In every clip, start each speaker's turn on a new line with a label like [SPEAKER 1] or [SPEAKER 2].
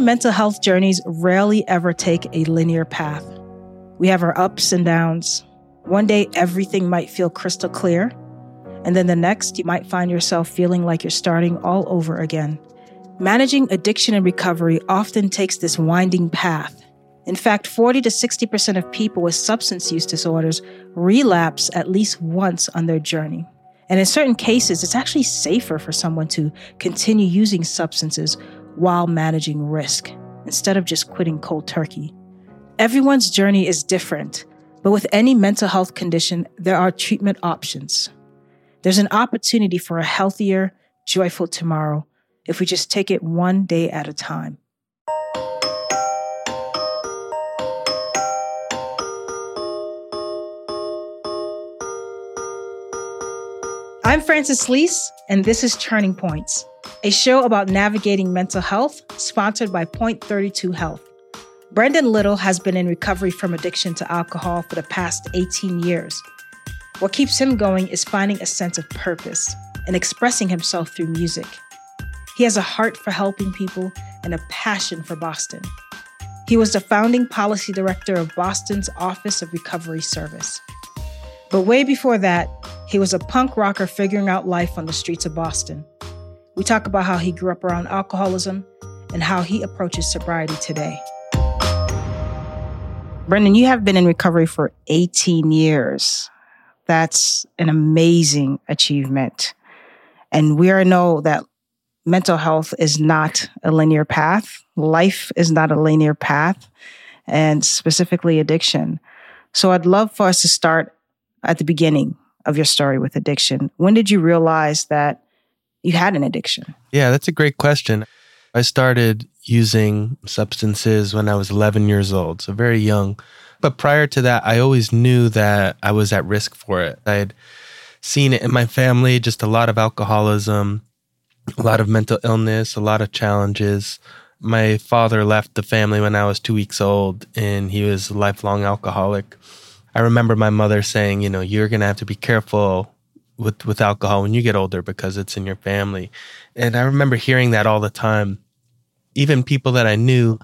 [SPEAKER 1] mental health journeys rarely ever take a linear path. We have our ups and downs. One day, everything might feel crystal clear, and then the next, you might find yourself feeling like you're starting all over again. Managing addiction and recovery often takes this winding path. In fact, 40 to 60% of people with substance use disorders relapse at least once on their journey. And in certain cases, it's actually safer for someone to continue using substances while managing risk instead of just quitting cold turkey. Everyone's journey is different, but with any mental health condition, there are treatment options. There's an opportunity for a healthier, joyful tomorrow if we just take it one day at a time. I'm Frantzces Lys, and this is Turning Points, a show about navigating mental health sponsored by Point 32 Health. Brendan Little has been in recovery from addiction to alcohol for the past 18 years. What keeps him going is finding a sense of purpose and expressing himself through music. He has a heart for helping people and a passion for Boston. He was the founding policy director of Boston's Office of Recovery Service. But way before that, he was a punk rocker figuring out life on the streets of Boston. We talk about how he grew up around alcoholism and how he approaches sobriety today. Brendan, you have been in recovery for 18 years. That's an amazing achievement. And we all know that mental health is not a linear path. Life is not a linear path, and specifically addiction. So I'd love for us to start at the beginning of your story with addiction. When did you realize that you had an addiction?
[SPEAKER 2] Yeah, that's a great question. I started using substances when I was 11 years old, so very young. But prior to that, I always knew that I was at risk for it. I had seen it in my family, just a lot of alcoholism, a lot of mental illness, a lot of challenges. My father left the family when I was two weeks old, and he was a lifelong alcoholic. I remember my mother saying, you know, you're going to have to be careful with, with alcohol when you get older because it's in your family. And I remember hearing that all the time. Even people that I knew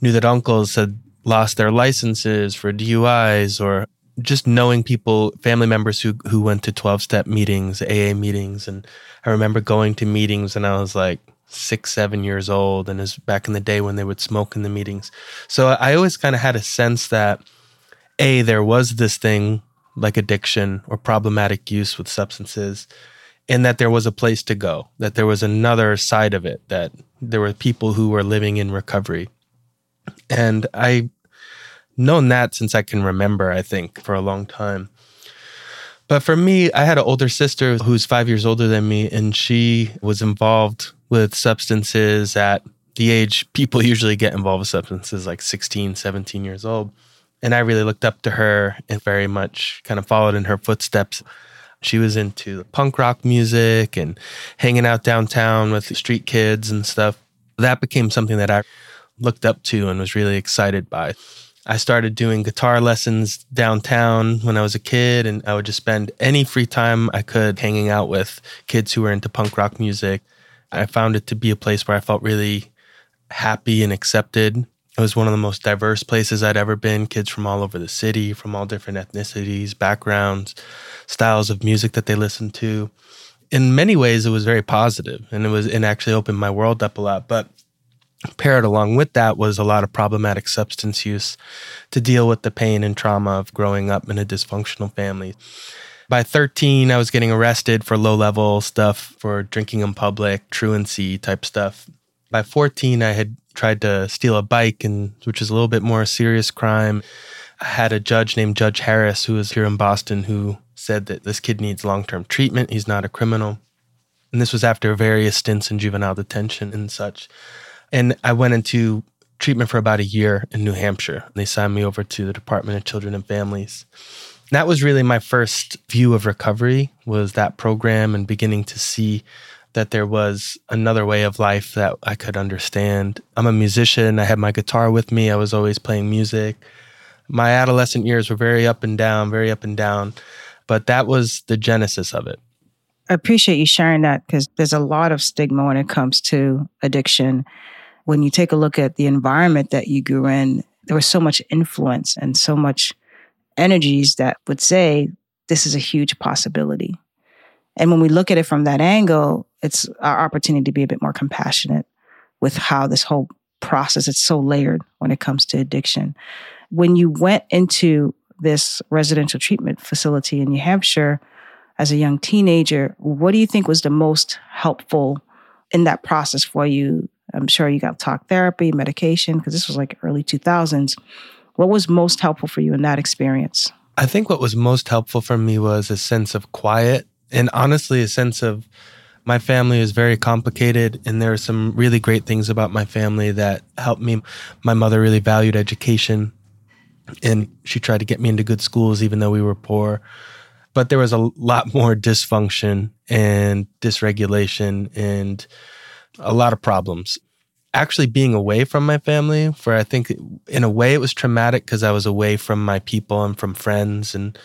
[SPEAKER 2] knew that uncles had lost their licenses for DUIs or just knowing people, family members who who went to 12 step meetings, AA meetings and I remember going to meetings and I was like six, seven years old, and it's back in the day when they would smoke in the meetings. So I always kind of had a sense that a there was this thing like addiction or problematic use with substances, and that there was a place to go, that there was another side of it, that there were people who were living in recovery, and I've known that since I can remember. I think for a long time. But for me, I had an older sister who's five years older than me, and she was involved with substances at the age people usually get involved with substances, like 16, 17 years old. And I really looked up to her and very much kind of followed in her footsteps. She was into punk rock music and hanging out downtown with street kids and stuff. That became something that I looked up to and was really excited by. I started doing guitar lessons downtown when I was a kid, and I would just spend any free time I could hanging out with kids who were into punk rock music. I found it to be a place where I felt really happy and accepted. It was one of the most diverse places I'd ever been. Kids from all over the city, from all different ethnicities, backgrounds, styles of music that they listened to. In many ways, it was very positive, and it was and actually opened my world up a lot. But paired along with that was a lot of problematic substance use to deal with the pain and trauma of growing up in a dysfunctional family. By 13, I was getting arrested for low level stuff, for drinking in public, truancy type stuff. By 14, I had tried to steal a bike, and which is a little bit more serious crime. I had a judge named Judge Harris, who was here in Boston, who said that this kid needs long term treatment. He's not a criminal. And this was after various stints in juvenile detention and such. And I went into treatment for about a year in New Hampshire. They signed me over to the Department of Children and Families. That was really my first view of recovery was that program and beginning to see that there was another way of life that I could understand. I'm a musician. I had my guitar with me. I was always playing music. My adolescent years were very up and down, very up and down, but that was the genesis of it.
[SPEAKER 1] I appreciate you sharing that because there's a lot of stigma when it comes to addiction when you take a look at the environment that you grew in, there was so much influence and so much energies that would say this is a huge possibility. And when we look at it from that angle, it's our opportunity to be a bit more compassionate with how this whole process it's so layered when it comes to addiction. When you went into this residential treatment facility in New Hampshire as a young teenager, what do you think was the most helpful in that process for you? I'm sure you got talk therapy, medication, because this was like early 2000s. What was most helpful for you in that experience?
[SPEAKER 2] I think what was most helpful for me was a sense of quiet and honestly a sense of my family is very complicated and there are some really great things about my family that helped me. My mother really valued education and she tried to get me into good schools even though we were poor. But there was a lot more dysfunction and dysregulation and a lot of problems. Actually being away from my family for i think in a way it was traumatic because i was away from my people and from friends and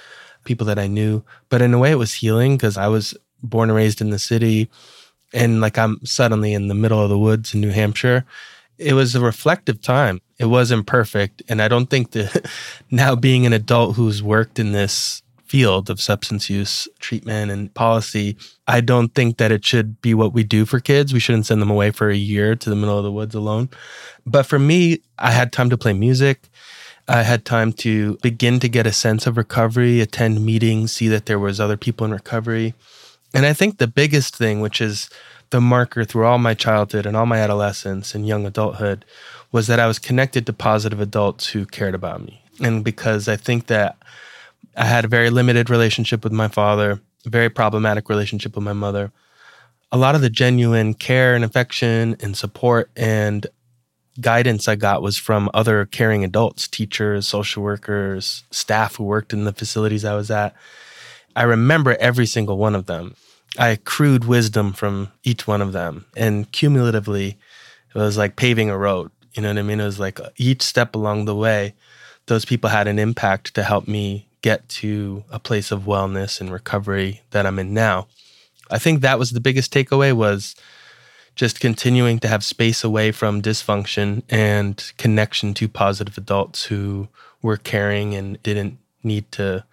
[SPEAKER 2] people that i knew but in a way it was healing because i was born and raised in the city and like i'm suddenly in the middle of the woods in new hampshire it was a reflective time it wasn't perfect and i don't think that now being an adult who's worked in this field of substance use treatment and policy, I don't think that it should be what we do for kids. We shouldn't send them away for a year to the middle of the woods alone. But for me, I had time to play music. I had time to begin to get a sense of recovery, attend meetings, see that there was other people in recovery. And I think the biggest thing, which is the marker through all my childhood and all my adolescence and young adulthood, was that I was connected to positive adults who cared about me. And because I think that I had a very limited relationship with my father, a very problematic relationship with my mother. A lot of the genuine care and affection and support and guidance I got was from other caring adults, teachers, social workers, staff who worked in the facilities I was at. I remember every single one of them. I accrued wisdom from each one of them. And cumulatively, it was like paving a road. You know what I mean? It was like uh, each step along the way, those people had an impact to help me get to a place of wellness and recovery that I'm in now. I think that was the biggest takeaway was just continuing to have space away from dysfunction and connection to positive adults who were caring and didn't need to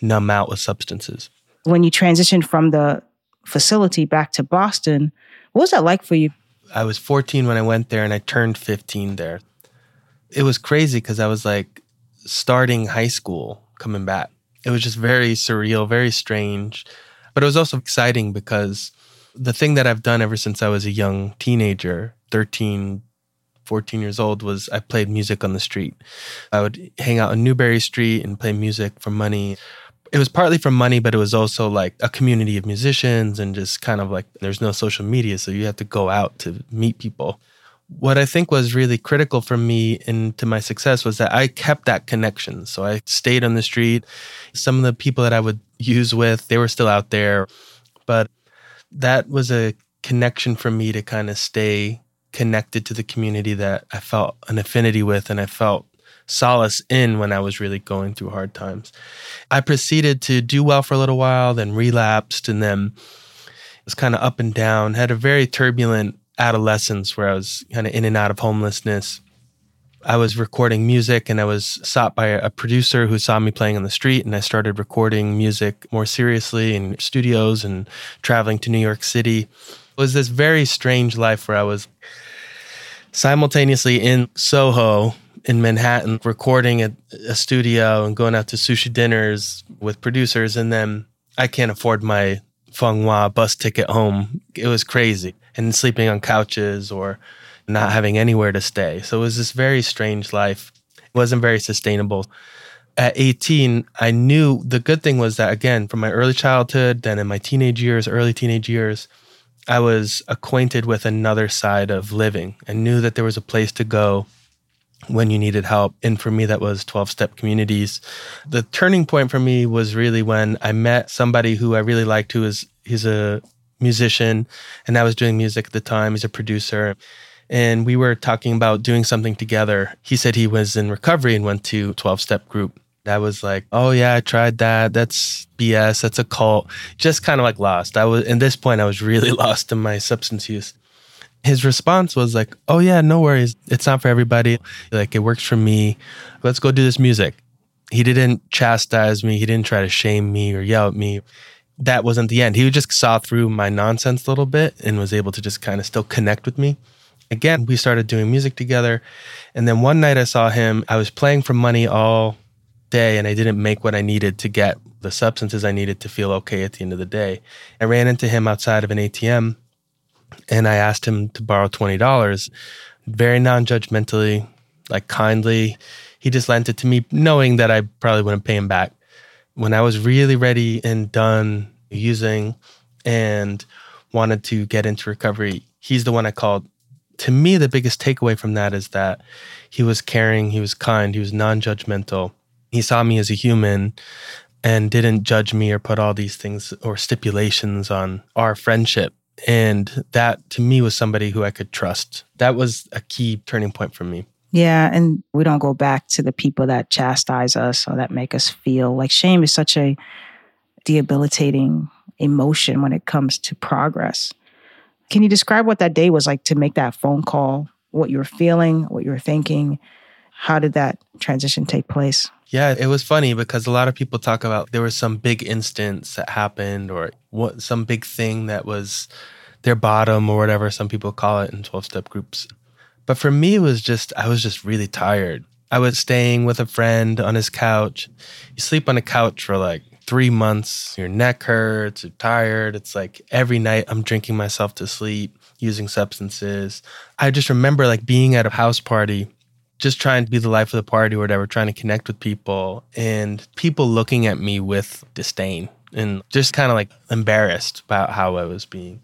[SPEAKER 2] numb out with substances.
[SPEAKER 1] When you transitioned from the facility back to Boston, what was that like for you?
[SPEAKER 2] I was 14 when I went there and I turned 15 there. It was crazy because I was like starting high school coming back. It was just very surreal, very strange. But it was also exciting because the thing that I've done ever since I was a young teenager, 13, 14 years old, was I played music on the street. I would hang out on Newbury Street and play music for money. It was partly for money, but it was also like a community of musicians and just kind of like there's no social media. So you have to go out to meet people what I think was really critical for me into my success was that I kept that connection. So I stayed on the street. Some of the people that I would use with, they were still out there. But that was a connection for me to kind of stay connected to the community that I felt an affinity with and I felt solace in when I was really going through hard times. I proceeded to do well for a little while, then relapsed, and then it was kind of up and down, had a very turbulent adolescence where I was kind of in and out of homelessness. I was recording music and I was sought by a producer who saw me playing on the street and I started recording music more seriously in studios and traveling to New York City. It was this very strange life where I was simultaneously in Soho in Manhattan recording at a studio and going out to sushi dinners with producers and then I can't afford my Fung Wah bus ticket home. It was crazy and sleeping on couches or not having anywhere to stay. So it was this very strange life. It wasn't very sustainable. At 18, I knew the good thing was that, again, from my early childhood, then in my teenage years, early teenage years, I was acquainted with another side of living and knew that there was a place to go when you needed help. And for me, that was 12 step communities. The turning point for me was really when I met somebody who I really liked, who is, he's a musician, and I was doing music at the time. He's a producer. And we were talking about doing something together. He said he was in recovery and went to 12 step group. I was like, oh yeah, I tried that. That's BS. That's a cult. Just kind of like lost. I was, in this point, I was really lost in my substance use. His response was like, Oh, yeah, no worries. It's not for everybody. Like, it works for me. Let's go do this music. He didn't chastise me. He didn't try to shame me or yell at me. That wasn't the end. He just saw through my nonsense a little bit and was able to just kind of still connect with me. Again, we started doing music together. And then one night I saw him. I was playing for money all day and I didn't make what I needed to get the substances I needed to feel okay at the end of the day. I ran into him outside of an ATM and I asked him to borrow $20 very non judgmentally, like kindly. He just lent it to me, knowing that I probably wouldn't pay him back. When I was really ready and done using and wanted to get into recovery, he's the one I called. To me, the biggest takeaway from that is that he was caring, he was kind, he was non judgmental. He saw me as a human and didn't judge me or put all these things or stipulations on our friendship. And that to me was somebody who I could trust. That was a key turning point for me.
[SPEAKER 1] Yeah. And we don't go back to the people that chastise us or that make us feel like shame is such a debilitating emotion when it comes to progress. Can you describe what that day was like to make that phone call, what you were feeling, what you were thinking? How did that transition take place?
[SPEAKER 2] Yeah, it was funny because a lot of people talk about there was some big instance that happened or what some big thing that was their bottom or whatever some people call it in 12 step groups. But for me it was just I was just really tired. I was staying with a friend on his couch. You sleep on a couch for like 3 months, your neck hurts, you're tired. It's like every night I'm drinking myself to sleep, using substances. I just remember like being at a house party just trying to be the life of the party or whatever, trying to connect with people and people looking at me with disdain and just kind of like embarrassed about how I was being.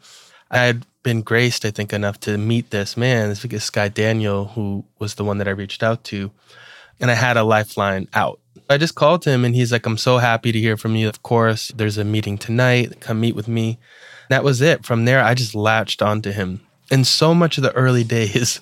[SPEAKER 2] I had been graced, I think, enough to meet this man, this, guy Daniel, who was the one that I reached out to, and I had a lifeline out. I just called him and he's like, I'm so happy to hear from you. Of course, there's a meeting tonight. Come meet with me. That was it. From there, I just latched onto him. And so much of the early days,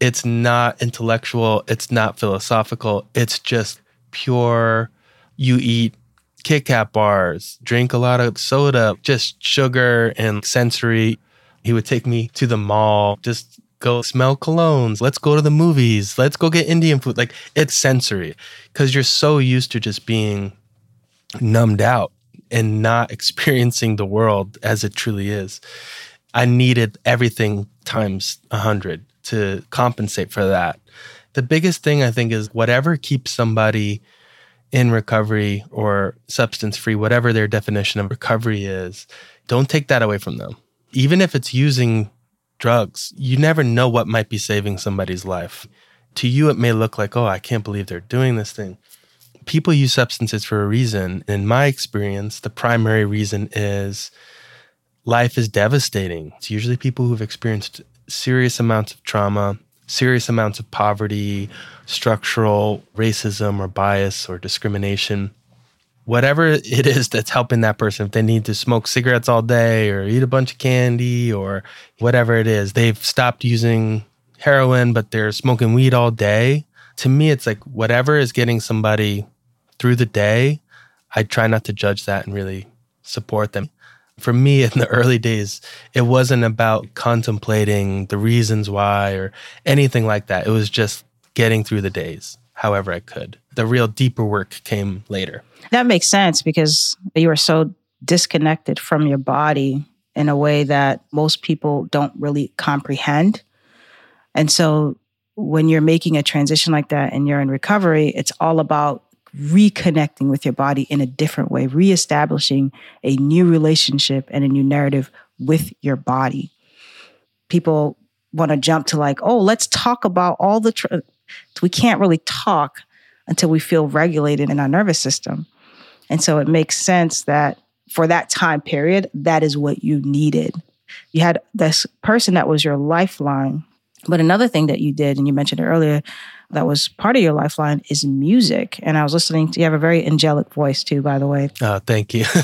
[SPEAKER 2] it's not intellectual, it's not philosophical, it's just pure you eat Kit Kat bars, drink a lot of soda, just sugar and sensory. He would take me to the mall, just go smell colognes. Let's go to the movies. Let's go get Indian food. Like it's sensory because you're so used to just being numbed out and not experiencing the world as it truly is. I needed everything times a hundred to compensate for that. The biggest thing I think is whatever keeps somebody in recovery or substance free, whatever their definition of recovery is, don't take that away from them. Even if it's using drugs, you never know what might be saving somebody's life. To you, it may look like, oh, I can't believe they're doing this thing. People use substances for a reason. In my experience, the primary reason is life is devastating. It's usually people who've experienced serious amounts of trauma, serious amounts of poverty, structural racism or bias or discrimination. Whatever it is that's helping that person, if they need to smoke cigarettes all day or eat a bunch of candy or whatever it is, they've stopped using heroin, but they're smoking weed all day. To me, it's like whatever is getting somebody through the day, I try not to judge that and really support them for me in the early days, it wasn't about contemplating the reasons why or anything like that. It was just getting through the days however I could. The real deeper work came later.
[SPEAKER 1] That makes sense because you are so disconnected from your body in a way that most people don't really comprehend. And so when you're making a transition like that and you're in recovery, it's all about reconnecting with your body in a different way, reestablishing a new relationship and a new narrative with your body. People want to jump to like, oh, let's talk about all the. Tr-. We can't really talk until we feel regulated in our nervous system. And so it makes sense that for that time period, that is what you needed. You had this person that was your lifeline. But another thing that you did, and you mentioned it earlier, that was part of your lifeline is music. And I was listening to you have a very angelic voice too, by the way.
[SPEAKER 2] Oh, thank you.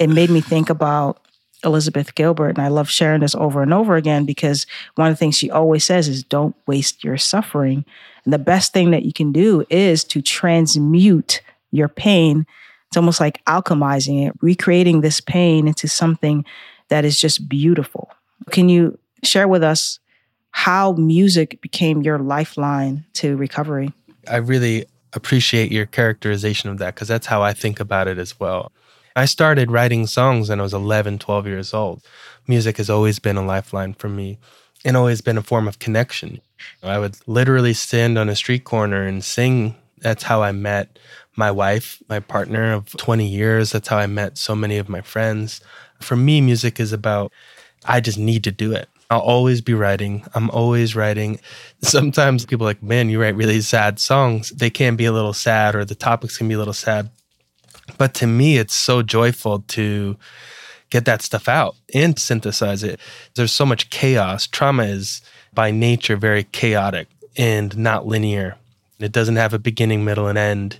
[SPEAKER 1] it made me think about Elizabeth Gilbert. And I love sharing this over and over again because one of the things she always says is don't waste your suffering. And the best thing that you can do is to transmute your pain. It's almost like alchemizing it, recreating this pain into something that is just beautiful. Can you share with us how music became your lifeline to recovery.
[SPEAKER 2] I really appreciate your characterization of that because that's how I think about it as well. I started writing songs when I was 11, 12 years old. Music has always been a lifeline for me and always been a form of connection. I would literally stand on a street corner and sing. That's how I met my wife, my partner of 20 years. That's how I met so many of my friends. For me, music is about, I just need to do it. I'll always be writing. I'm always writing. Sometimes people like, man, you write really sad songs. They can be a little sad or the topics can be a little sad. But to me, it's so joyful to get that stuff out and synthesize it. There's so much chaos. Trauma is by nature very chaotic and not linear. It doesn't have a beginning, middle, and end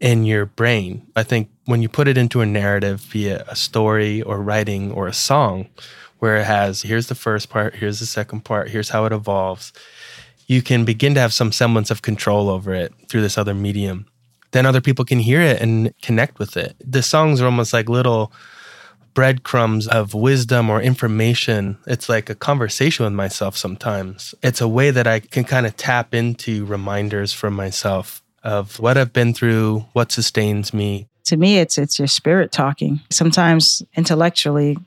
[SPEAKER 2] in your brain. I think when you put it into a narrative via a story or writing or a song, where it has here's the first part, here's the second part, here's how it evolves, you can begin to have some semblance of control over it through this other medium. Then other people can hear it and connect with it. The songs are almost like little breadcrumbs of wisdom or information. It's like a conversation with myself sometimes. It's a way that I can kind of tap into reminders from myself of what I've been through, what sustains me.
[SPEAKER 1] To me, it's it's your spirit talking. Sometimes intellectually,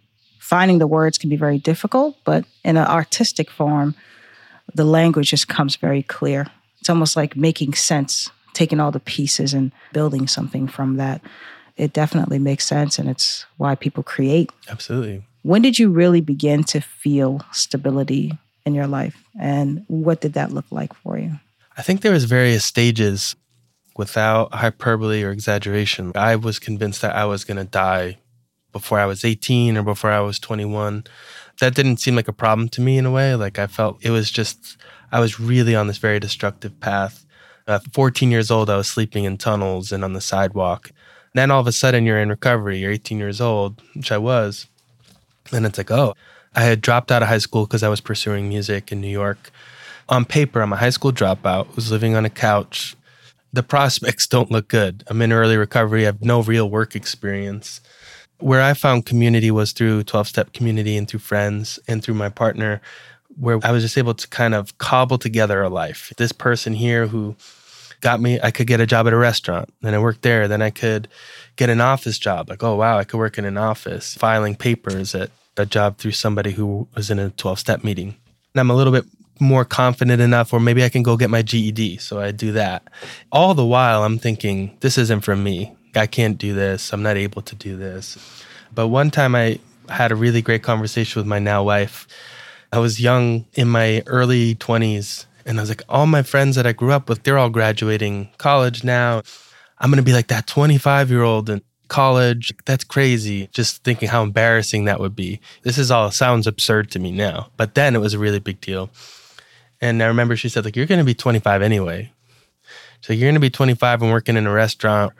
[SPEAKER 1] finding the words can be very difficult, but in an artistic form, the language just comes very clear. It's almost like making sense, taking all the pieces and building something from that it definitely makes sense and it's why people create.
[SPEAKER 2] Absolutely.
[SPEAKER 1] When did you really begin to feel stability in your life and what did that look like for you?
[SPEAKER 2] I think there was various stages without hyperbole or exaggeration. I was convinced that I was going to die before I was 18 or before I was 21. That didn't seem like a problem to me in a way. Like I felt it was just I was really on this very destructive path. At 14 years old, I was sleeping in tunnels and on the sidewalk then all of a sudden you're in recovery, you're 18 years old, which I was. And it's like, oh, I had dropped out of high school because I was pursuing music in New York. On paper, I'm a high school dropout, was living on a couch. The prospects don't look good. I'm in early recovery, I have no real work experience. Where I found community was through 12 step community and through friends and through my partner, where I was just able to kind of cobble together a life. This person here who got me, I could get a job at a restaurant. Then I worked there. Then I could get an office job. Like, oh, wow, I could work in an office, filing papers at a job through somebody who was in a 12 step meeting. And I'm a little bit more confident enough, or maybe I can go get my GED. So I do that. All the while, I'm thinking, this isn't for me. I can't do this. I'm not able to do this. But one time I had a really great conversation with my now wife. I was young in my early 20s and I was like, all my friends that I grew up with, they're all graduating college now. I'm going to be like that 25 year old in college. That's crazy. Just thinking how embarrassing that would be. This is all sounds absurd to me now, but then it was a really big deal. And I remember she said, like, you're going to be 25 anyway. So you're going to be 25 and working in a restaurant.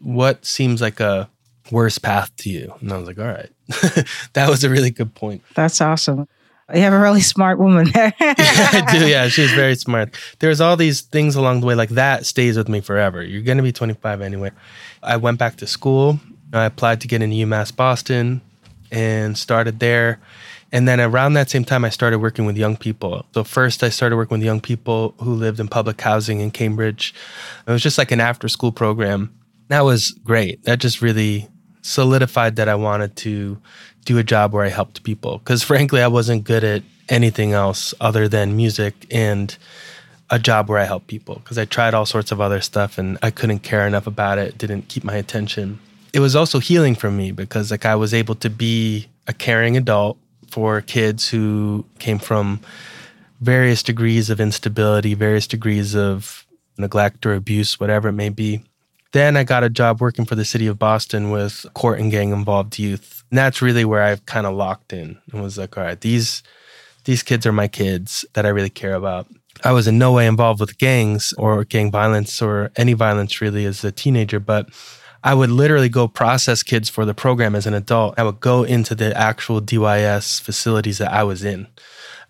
[SPEAKER 2] What seems like a worse path to you? And I was like, all right. that was a really good point.
[SPEAKER 1] That's awesome. You have a really smart woman there. yeah,
[SPEAKER 2] I do. Yeah, she's very smart. There's all these things along the way, like that stays with me forever. You're going to be 25 anyway. I went back to school. I applied to get into UMass Boston and started there. And then around that same time, I started working with young people. So, first, I started working with young people who lived in public housing in Cambridge. It was just like an after school program. That was great. That just really solidified that I wanted to do a job where I helped people. Because frankly, I wasn't good at anything else other than music and a job where I help people. Because I tried all sorts of other stuff and I couldn't care enough about it, didn't keep my attention. It was also healing for me because like I was able to be a caring adult for kids who came from various degrees of instability, various degrees of neglect or abuse, whatever it may be. Then I got a job working for the city of Boston with court and gang involved youth. And that's really where I've kind of locked in and was like, all right, these these kids are my kids that I really care about. I was in no way involved with gangs or gang violence or any violence really as a teenager, but I would literally go process kids for the program as an adult. I would go into the actual DYS facilities that I was in.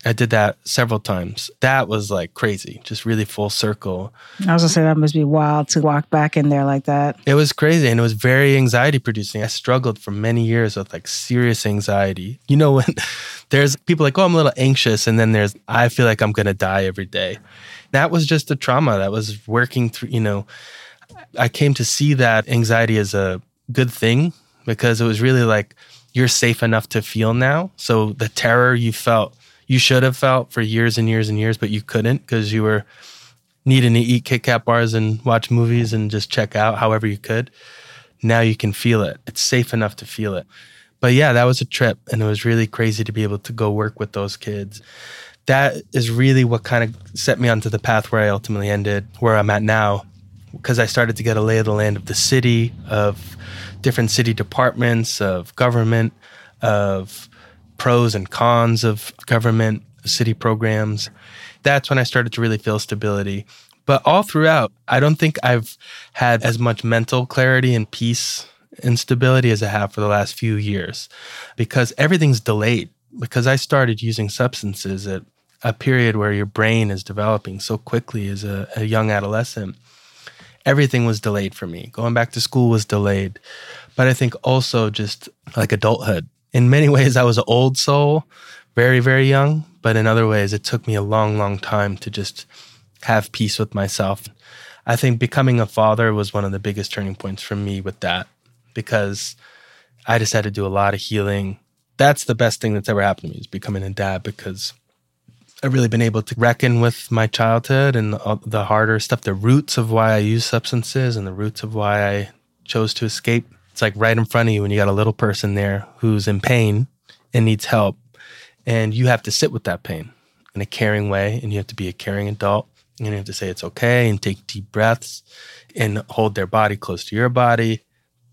[SPEAKER 2] I did that several times. That was like crazy, just really full circle.
[SPEAKER 1] I was gonna say that must be wild to walk back in there like that.
[SPEAKER 2] It was crazy and it was very anxiety producing. I struggled for many years with like serious anxiety. You know, when there's people like, oh, I'm a little anxious. And then there's, I feel like I'm gonna die every day. That was just a trauma that was working through, you know, I came to see that anxiety as a good thing because it was really like, you're safe enough to feel now. So the terror you felt you should have felt for years and years and years, but you couldn't because you were needing to eat Kit Kat bars and watch movies and just check out however you could. Now you can feel it. It's safe enough to feel it. But yeah, that was a trip and it was really crazy to be able to go work with those kids. That is really what kind of set me onto the path where I ultimately ended, where I'm at now, because I started to get a lay of the land of the city, of different city departments, of government, of pros and cons of government, city programs. That's when I started to really feel stability. But all throughout, I don't think I've had as much mental clarity and peace and stability as I have for the last few years because everything's delayed. Because I started using substances at a period where your brain is developing so quickly as a, a young adolescent, everything was delayed for me. Going back to school was delayed. But I think also just like adulthood, in many ways, I was an old soul, very, very young. But in other ways, it took me a long, long time to just have peace with myself. I think becoming a father was one of the biggest turning points for me with that because I just had to do a lot of healing. That's the best thing that's ever happened to me is becoming a dad because I've really been able to reckon with my childhood and the harder stuff, the roots of why I use substances and the roots of why I chose to escape it's like right in front of you when you got a little person there who's in pain and needs help. And you have to sit with that pain in a caring way. And you have to be a caring adult. And you have to say it's okay and take deep breaths and hold their body close to your body.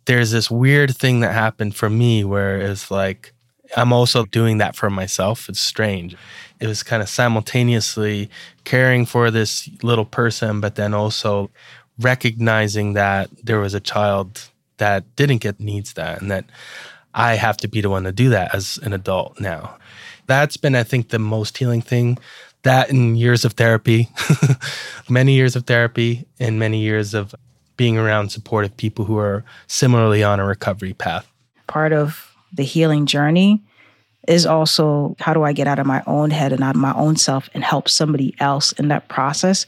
[SPEAKER 2] There's this weird thing that happened for me where it's like, I'm also doing that for myself. It's strange. It was kind of simultaneously caring for this little person, but then also recognizing that there was a child that didn't get needs that and that I have to be the one to do that as an adult now. That's been, I think, the most healing thing. That in years of therapy, many years of therapy, and many years of being around supportive people who are similarly on a recovery path.
[SPEAKER 1] Part of the healing journey is also how do I get out of my own head and out of my own self and help somebody else in that process?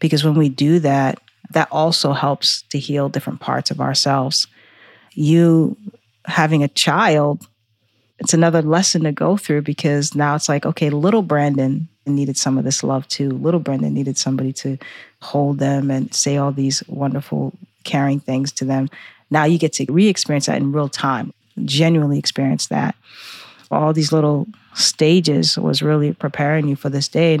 [SPEAKER 1] Because when we do that, that also helps to heal different parts of ourselves. You having a child, it's another lesson to go through because now it's like, okay, little Brandon needed some of this love too. Little Brandon needed somebody to hold them and say all these wonderful, caring things to them. Now you get to re experience that in real time, genuinely experience that. All these little stages was really preparing you for this day.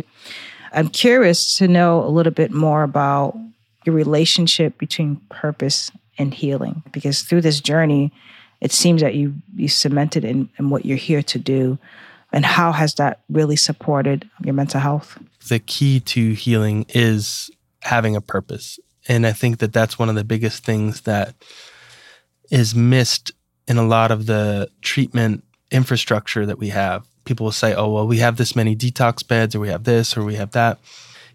[SPEAKER 1] I'm curious to know a little bit more about your relationship between purpose and healing because through this journey it seems that you you cemented in, in what you're here to do. And how has that really supported your mental health?
[SPEAKER 2] The key to healing is having a purpose. And i think that that's one of the biggest things that is missed in a lot of the treatment infrastructure that we have. People will say oh well we have this many detox beds or we have this or we have that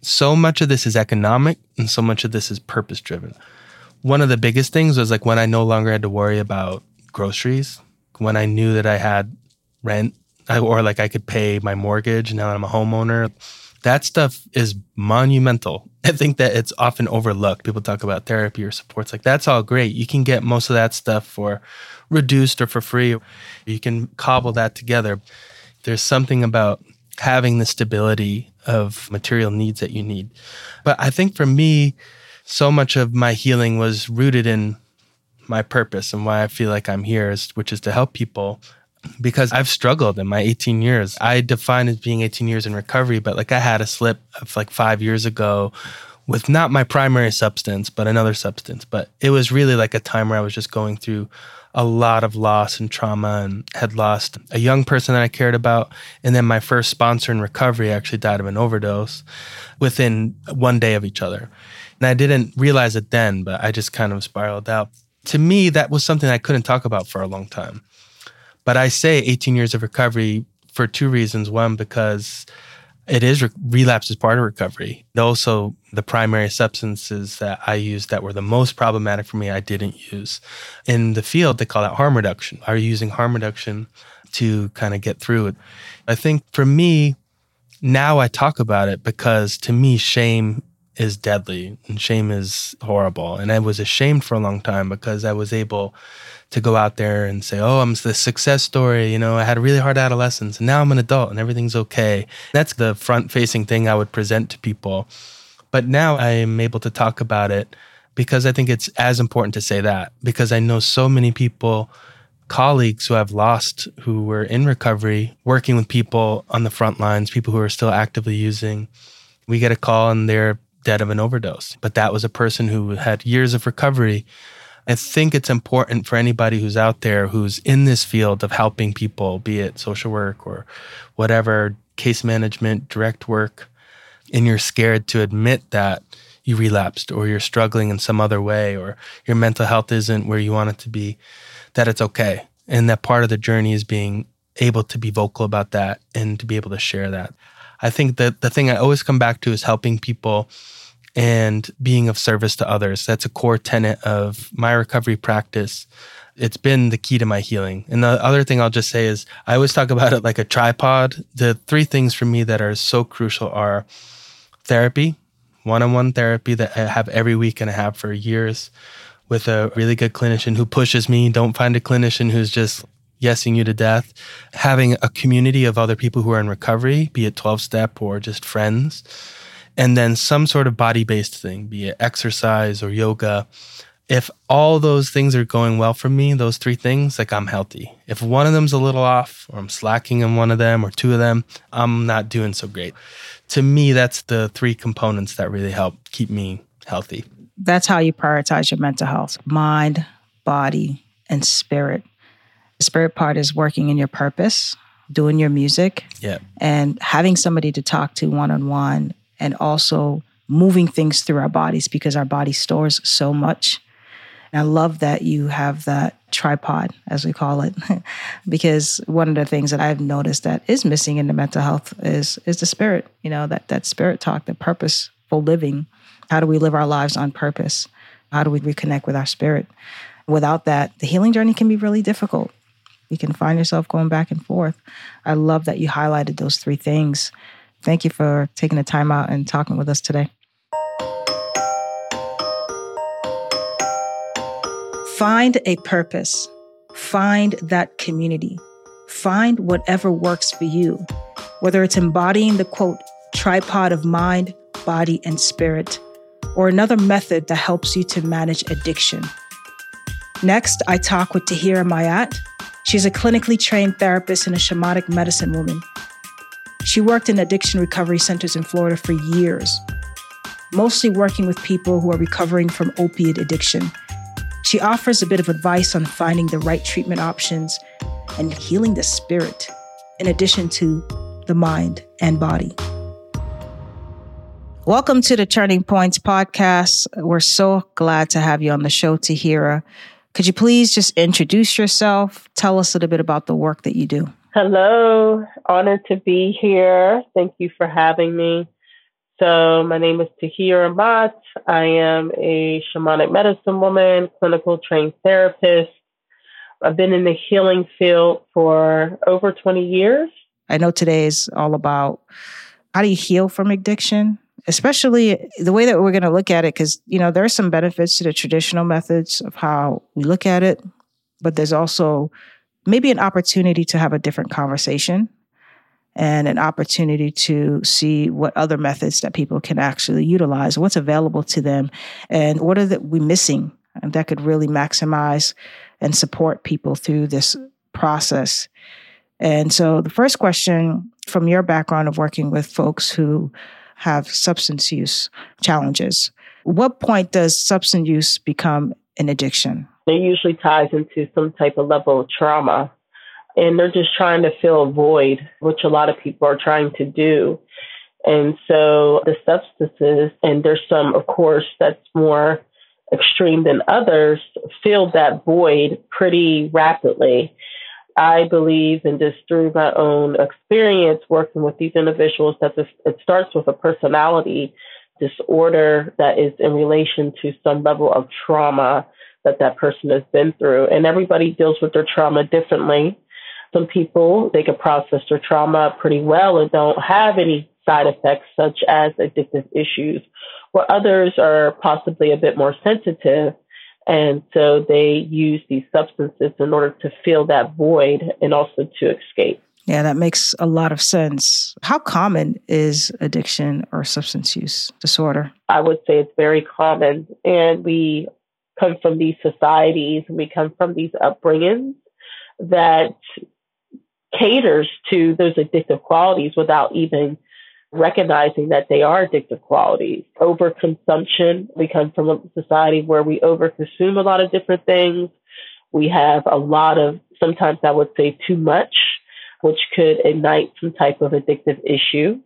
[SPEAKER 2] so much of this is economic and so much of this is purpose driven. One of the biggest things was like when I no longer had to worry about groceries, when I knew that I had rent or like I could pay my mortgage now that I'm a homeowner. That stuff is monumental. I think that it's often overlooked. People talk about therapy or supports like that's all great. You can get most of that stuff for reduced or for free. You can cobble that together. There's something about having the stability of material needs that you need. But I think for me, so much of my healing was rooted in my purpose and why I feel like I'm here, is, which is to help people. Because I've struggled in my 18 years. I define as being 18 years in recovery, but like I had a slip of like five years ago with not my primary substance, but another substance. But it was really like a time where I was just going through a lot of loss and trauma and had lost a young person that I cared about. And then my first sponsor in recovery actually died of an overdose within one day of each other. And I didn't realize it then, but I just kind of spiraled out. To me, that was something I couldn't talk about for a long time. But I say 18 years of recovery for two reasons. One, because it is re- relapse is part of recovery. Also, the primary substances that I used that were the most problematic for me, I didn't use. In the field, they call that harm reduction. Are you using harm reduction to kind of get through it? I think for me, now I talk about it because to me, shame is deadly and shame is horrible. And I was ashamed for a long time because I was able to go out there and say, oh, I'm the success story. You know, I had a really hard adolescence and now I'm an adult and everything's okay. That's the front facing thing I would present to people. But now I am able to talk about it because I think it's as important to say that because I know so many people, colleagues who have lost, who were in recovery, working with people on the front lines, people who are still actively using. We get a call and they're dead of an overdose. But that was a person who had years of recovery I think it's important for anybody who's out there who's in this field of helping people, be it social work or whatever, case management, direct work, and you're scared to admit that you relapsed or you're struggling in some other way or your mental health isn't where you want it to be, that it's okay. And that part of the journey is being able to be vocal about that and to be able to share that. I think that the thing I always come back to is helping people and being of service to others. That's a core tenet of my recovery practice. It's been the key to my healing. And the other thing I'll just say is I always talk about it like a tripod. The three things for me that are so crucial are therapy, one on one therapy that I have every week and I have for years with a really good clinician who pushes me. Don't find a clinician who's just yesing you to death. Having a community of other people who are in recovery, be it 12 step or just friends and then some sort of body based thing, be it exercise or yoga. If all those things are going well for me, those three things, like I'm healthy. If one of them's a little off, or I'm slacking in one of them or two of them, I'm not doing so great. To me, that's the three components that really help keep me healthy.
[SPEAKER 1] That's how you prioritize your mental health mind, body, and spirit. The spirit part is working in your purpose, doing your music,
[SPEAKER 2] yeah.
[SPEAKER 1] and having somebody to talk to one on one and also moving things through our bodies because our body stores so much. And I love that you have that tripod, as we call it, because one of the things that I've noticed that is missing in the mental health is is the spirit. You know that that spirit talk, the purposeful living. How do we live our lives on purpose? How do we reconnect with our spirit? Without that, the healing journey can be really difficult. You can find yourself going back and forth. I love that you highlighted those three things Thank you for taking the time out and talking with us today. Find a purpose, find that community, find whatever works for you, whether it's embodying the quote, tripod of mind, body, and spirit, or another method that helps you to manage addiction. Next, I talk with Taheera Ma'at. She's a clinically trained therapist and a shamanic medicine woman she worked in addiction recovery centers in Florida for years, mostly working with people who are recovering from opiate addiction. She offers a bit of advice on finding the right treatment options and healing the spirit, in addition to the mind and body. Welcome to the Turning Points podcast. We're so glad to have you on the show, Taheera. Could you please just introduce yourself? Tell us a little bit about the work that you do.
[SPEAKER 3] Hello, honored to be here. Thank you for having me. So, my name is Taheera Ma'at. I am a shamanic medicine woman, clinical trained therapist. I've been in the healing field for over 20 years.
[SPEAKER 1] I know today is all about how do you heal from addiction, especially the way that we're going to look at it, because, you know, there are some benefits to the traditional methods of how we look at it, but there's also maybe an opportunity to have a different conversation and an opportunity to see what other methods that people can actually utilize, what's available to them, and what are we missing that could really maximize and support people through this process. And so, the first question from your background of working with folks who have substance use challenges, what point does substance use become an addiction?
[SPEAKER 3] It usually ties into some type of level of trauma. And they're just trying to fill a void, which a lot of people are trying to do. And so the substances, and there's some, of course, that's more extreme than others, fill that void pretty rapidly. I believe, and just through my own experience working with these individuals, that this, it starts with a personality disorder that is in relation to some level of trauma that that person has been through. And everybody deals with their trauma differently. Some people, they can process their trauma pretty well and don't have any side effects such as addictive issues, where others are possibly a bit more sensitive. And so they use these substances in order to fill that void and also to escape.
[SPEAKER 1] Yeah, that makes a lot of sense. How common is addiction or substance use disorder?
[SPEAKER 3] I would say it's very common. And we come from these societies and we come from these upbringings that caters to those addictive qualities without even recognizing that they are addictive qualities. Overconsumption. We come from a society where we overconsume a lot of different things. We have a lot of, sometimes I would say too much which could ignite some type of addictive issue.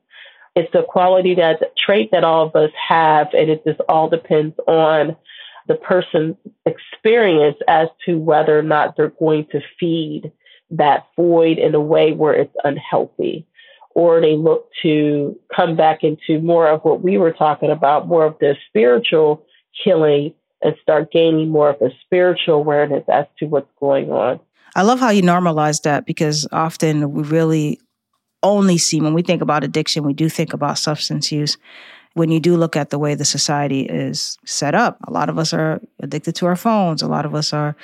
[SPEAKER 3] It's a quality that trait that all of us have, and it just all depends on the person's experience as to whether or not they're going to feed that void in a way where it's unhealthy, or they look to come back into more of what we were talking about, more of the spiritual healing, and start gaining more of a spiritual awareness as to what's going on.
[SPEAKER 1] I love how you normalize that because often we really only see when we think about addiction, we do think about substance use. When you do look at the way the society is set up, a lot of us are addicted to our phones. A lot of us are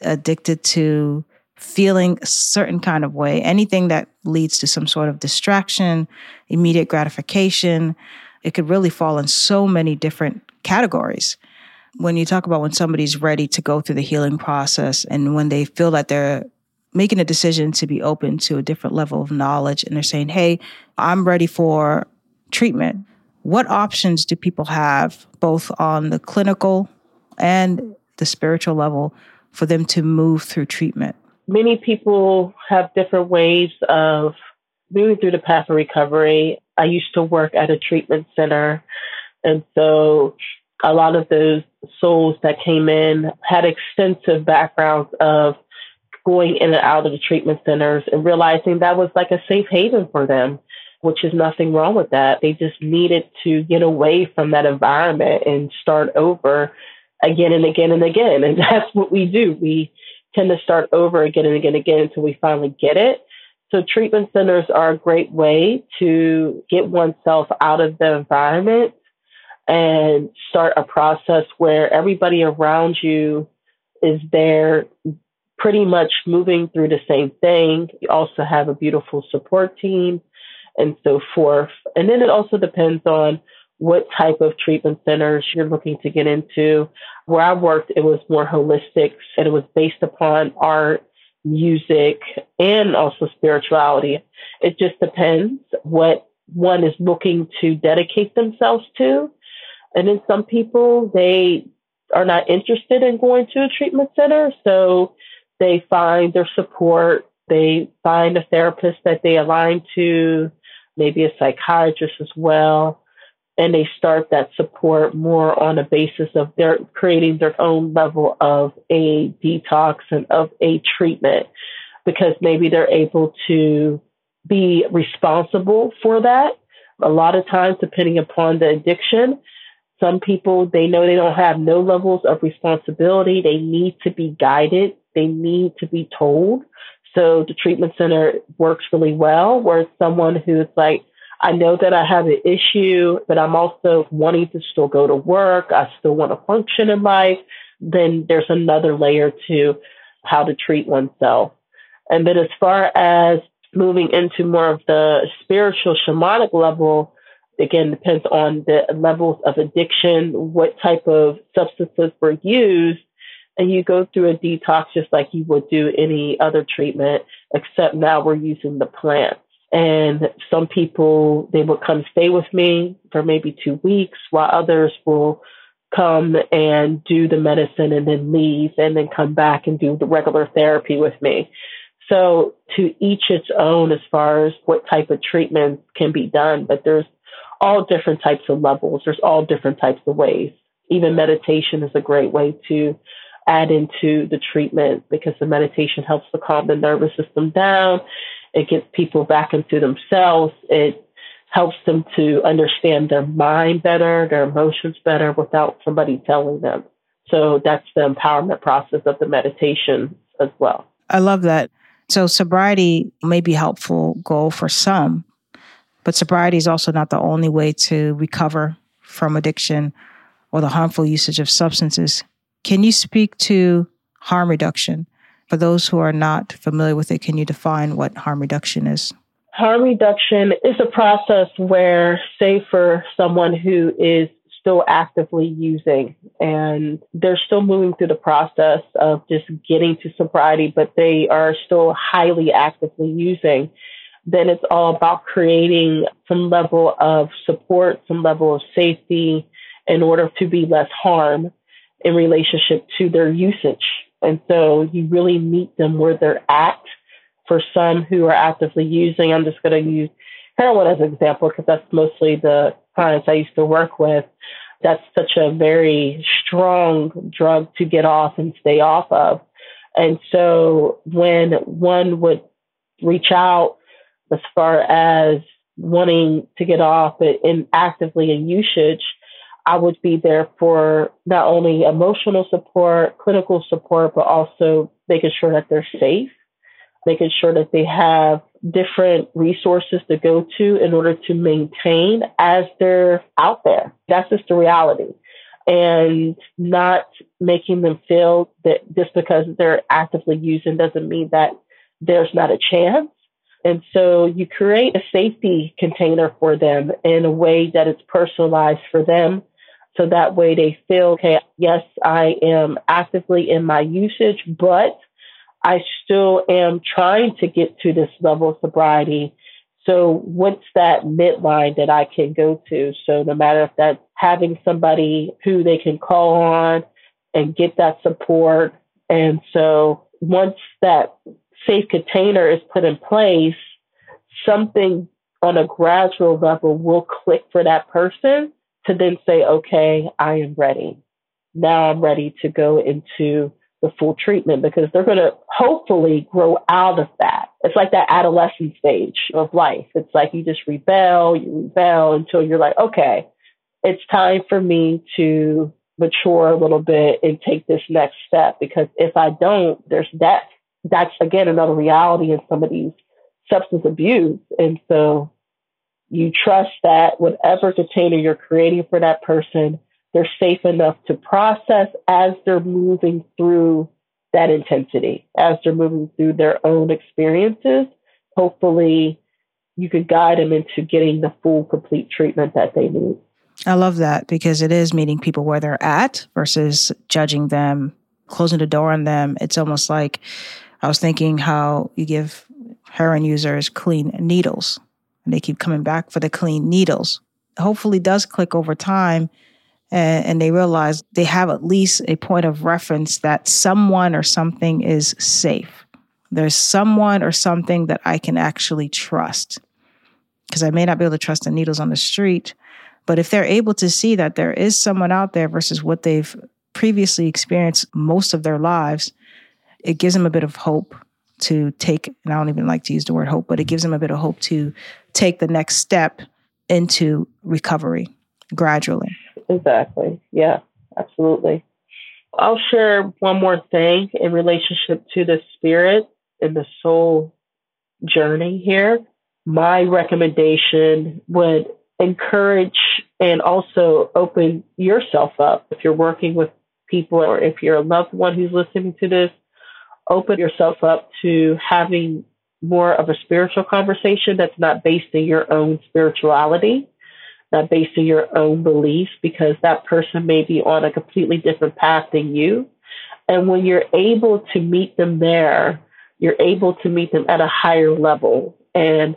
[SPEAKER 1] addicted to feeling a certain kind of way. Anything that leads to some sort of distraction, immediate gratification, it could really fall in so many different categories when you talk about when somebody's ready to go through the healing process and when they feel that they're making a decision to be open to a different level of knowledge and they're saying, Hey, I'm ready for treatment. What options do people have, both on the clinical and the spiritual level, for them to move through treatment?
[SPEAKER 3] Many people have different ways of moving through the path of recovery. I used to work at a treatment center. And so a lot of those souls that came in had extensive backgrounds of going in and out of the treatment centers and realizing that was like a safe haven for them, which is nothing wrong with that. They just needed to get away from that environment and start over again and again and again. And that's what we do. We tend to start over again and again and again until we finally get it. So treatment centers are a great way to get oneself out of the environment and start a process where everybody around you is there pretty much moving through the same thing. You also have a beautiful support team and so forth. And then it also depends on what type of treatment centers you're looking to get into. Where I worked, it was more holistic and it was based upon art, music, and also spirituality. It just depends what one is looking to dedicate themselves to. And then some people, they are not interested in going to a treatment center. So they find their support. They find a therapist that they align to, maybe a psychiatrist as well. And they start that support more on a basis of their creating their own level of a detox and of a treatment because maybe they're able to be responsible for that. A lot of times, depending upon the addiction, some people, they know they don't have no levels of responsibility. They need to be guided. They need to be told. So the treatment center works really well where someone who's like, I know that I have an issue, but I'm also wanting to still go to work. I still want to function in life. Then there's another layer to how to treat oneself. And then as far as moving into more of the spiritual shamanic level, again depends on the levels of addiction, what type of substances were used, and you go through a detox just like you would do any other treatment, except now we're using the plants. And some people they will come stay with me for maybe two weeks, while others will come and do the medicine and then leave and then come back and do the regular therapy with me. So to each its own as far as what type of treatment can be done, but there's all different types of levels. There's all different types of ways. Even meditation is a great way to add into the treatment because the meditation helps to calm the nervous system down. It gets people back into themselves. It helps them to understand their mind better, their emotions better without somebody telling them. So that's the empowerment process of the meditation as well.
[SPEAKER 1] I love that. So sobriety may be helpful goal for some, but sobriety is also not the only way to recover from addiction or the harmful usage of substances. Can you speak to harm reduction? For those who are not familiar with it, can you define what harm reduction is?
[SPEAKER 3] Harm reduction is a process where, say, for someone who is still actively using and they're still moving through the process of just getting to sobriety, but they are still highly actively using, then it's all about creating some level of support, some level of safety in order to be less harm in relationship to their usage. And so you really meet them where they're at. For some who are actively using, I'm just going to use heroin as an example because that's mostly the clients I used to work with. That's such a very strong drug to get off and stay off of. And so when one would reach out as far as wanting to get off in actively in usage, I would be there for not only emotional support, clinical support, but also making sure that they're safe, making sure that they have different resources to go to in order to maintain as they're out there. That's just the reality. And not making them feel that just because they're actively using doesn't mean that there's not a chance. And so you create a safety container for them in a way that it's personalized for them so that way they feel, okay, yes, I am actively in my usage, but I still am trying to get to this level of sobriety. So what's that midline that I can go to? So no matter if that's having somebody who they can call on and get that support. And so once that safe container is put in place, something on a gradual level will click for that person to then say, okay, I am ready. Now I'm ready to go into the full treatment because they're going to hopefully grow out of that. It's like that adolescent stage of life. It's like you just rebel, you rebel until you're like, okay, it's time for me to mature a little bit and take this next step because if I don't, there's death. That's again another reality in some of these substance abuse. And so you trust that whatever container you're creating for that person, they're safe enough to process as they're moving through that intensity, as they're moving through their own experiences. Hopefully, you could guide them into getting the full, complete treatment that they need.
[SPEAKER 1] I love that because it is meeting people where they're at versus judging them, closing the door on them. It's almost like I was thinking how you give heroin users clean needles and they keep coming back for the clean needles. Hopefully, does click over time and, and they realize they have at least a point of reference that someone or something is safe. There's someone or something that I can actually trust. Because I may not be able to trust the needles on the street, but if they're able to see that there is someone out there versus what they've previously experienced most of their lives, it gives them a bit of hope to take, and I don't even like to use the word hope, but it gives them a bit of hope to take the next step into recovery gradually.
[SPEAKER 3] Exactly. Yeah, absolutely. I'll share one more thing in relationship to the spirit and the soul journey here. My recommendation would encourage and also open yourself up if you're working with people or if you're a loved one who's listening to this open yourself up to having more of a spiritual conversation that's not based in your own spirituality, not based in your own beliefs, because that person may be on a completely different path than you. And when you're able to meet them there, you're able to meet them at a higher level. And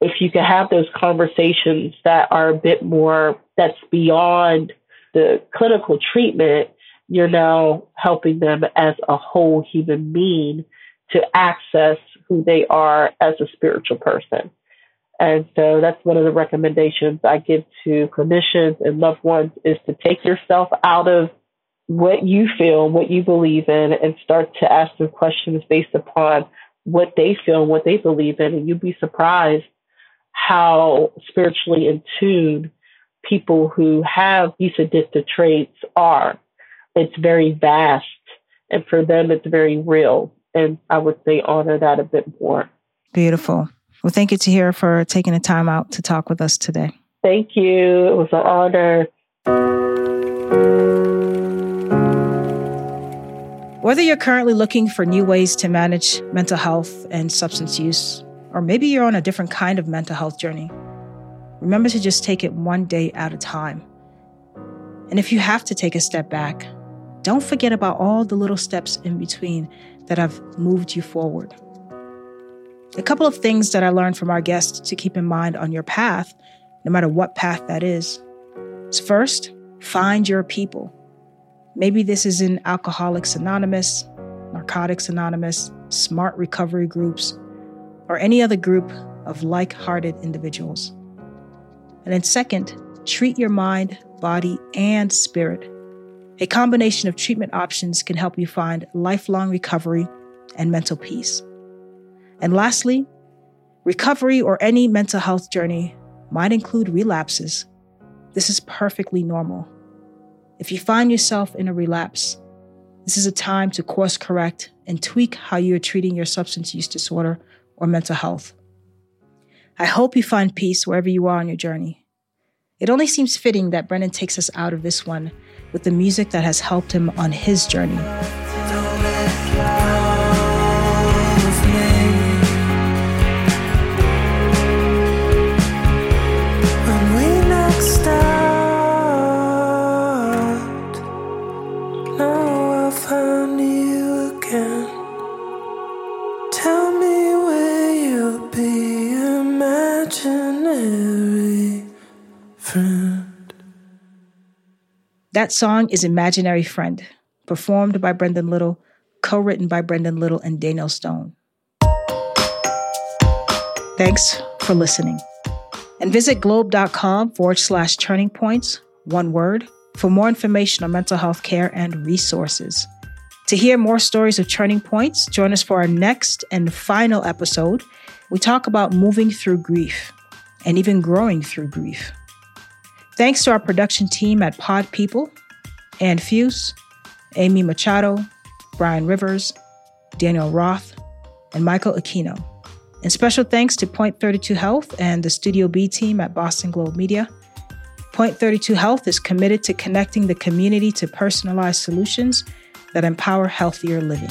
[SPEAKER 3] if you can have those conversations that are a bit more, that's beyond the clinical treatment, you're now helping them as a whole human being to access who they are as a spiritual person. And so that's one of the recommendations I give to clinicians and loved ones is to take yourself out of what you feel, what you believe in, and start to ask them questions based upon what they feel, and what they believe in, and you'd be surprised how spiritually in tune people who have these addictive traits are. It's very vast, and for them, it's very real. And I would say honor that a bit more.
[SPEAKER 1] Beautiful. Well, thank you, Taheera, for taking the time out to talk with us today.
[SPEAKER 3] Thank you. It was an honor.
[SPEAKER 1] Whether you're currently looking for new ways to manage mental health and substance use, or maybe you're on a different kind of mental health journey, remember to just take it one day at a time. And if you have to take a step back, don't forget about all the little steps in between that have moved you forward. A couple of things that I learned from our guests to keep in mind on your path, no matter what path that is, is first, find your people. Maybe this is in Alcoholics Anonymous, Narcotics Anonymous, Smart Recovery Groups, or any other group of like hearted individuals. And then, second, treat your mind, body, and spirit. A combination of treatment options can help you find lifelong recovery and mental peace. And lastly, recovery or any mental health journey might include relapses. This is perfectly normal. If you find yourself in a relapse, this is a time to course correct and tweak how you are treating your substance use disorder or mental health. I hope you find peace wherever you are on your journey. It only seems fitting that Brendan takes us out of this one with the music that has helped him on his journey. That song is Imaginary Friend, performed by Brendan Little, co written by Brendan Little and Daniel Stone. Thanks for listening. And visit globe.com forward slash turning points, one word, for more information on mental health care and resources. To hear more stories of turning points, join us for our next and final episode. We talk about moving through grief and even growing through grief. Thanks to our production team at Pod People, Ann Fuse, Amy Machado, Brian Rivers, Daniel Roth, and Michael Aquino. And special thanks to Point 32 Health and the Studio B team at Boston Globe Media. Point 32 Health is committed to connecting the community to personalized solutions that empower healthier living.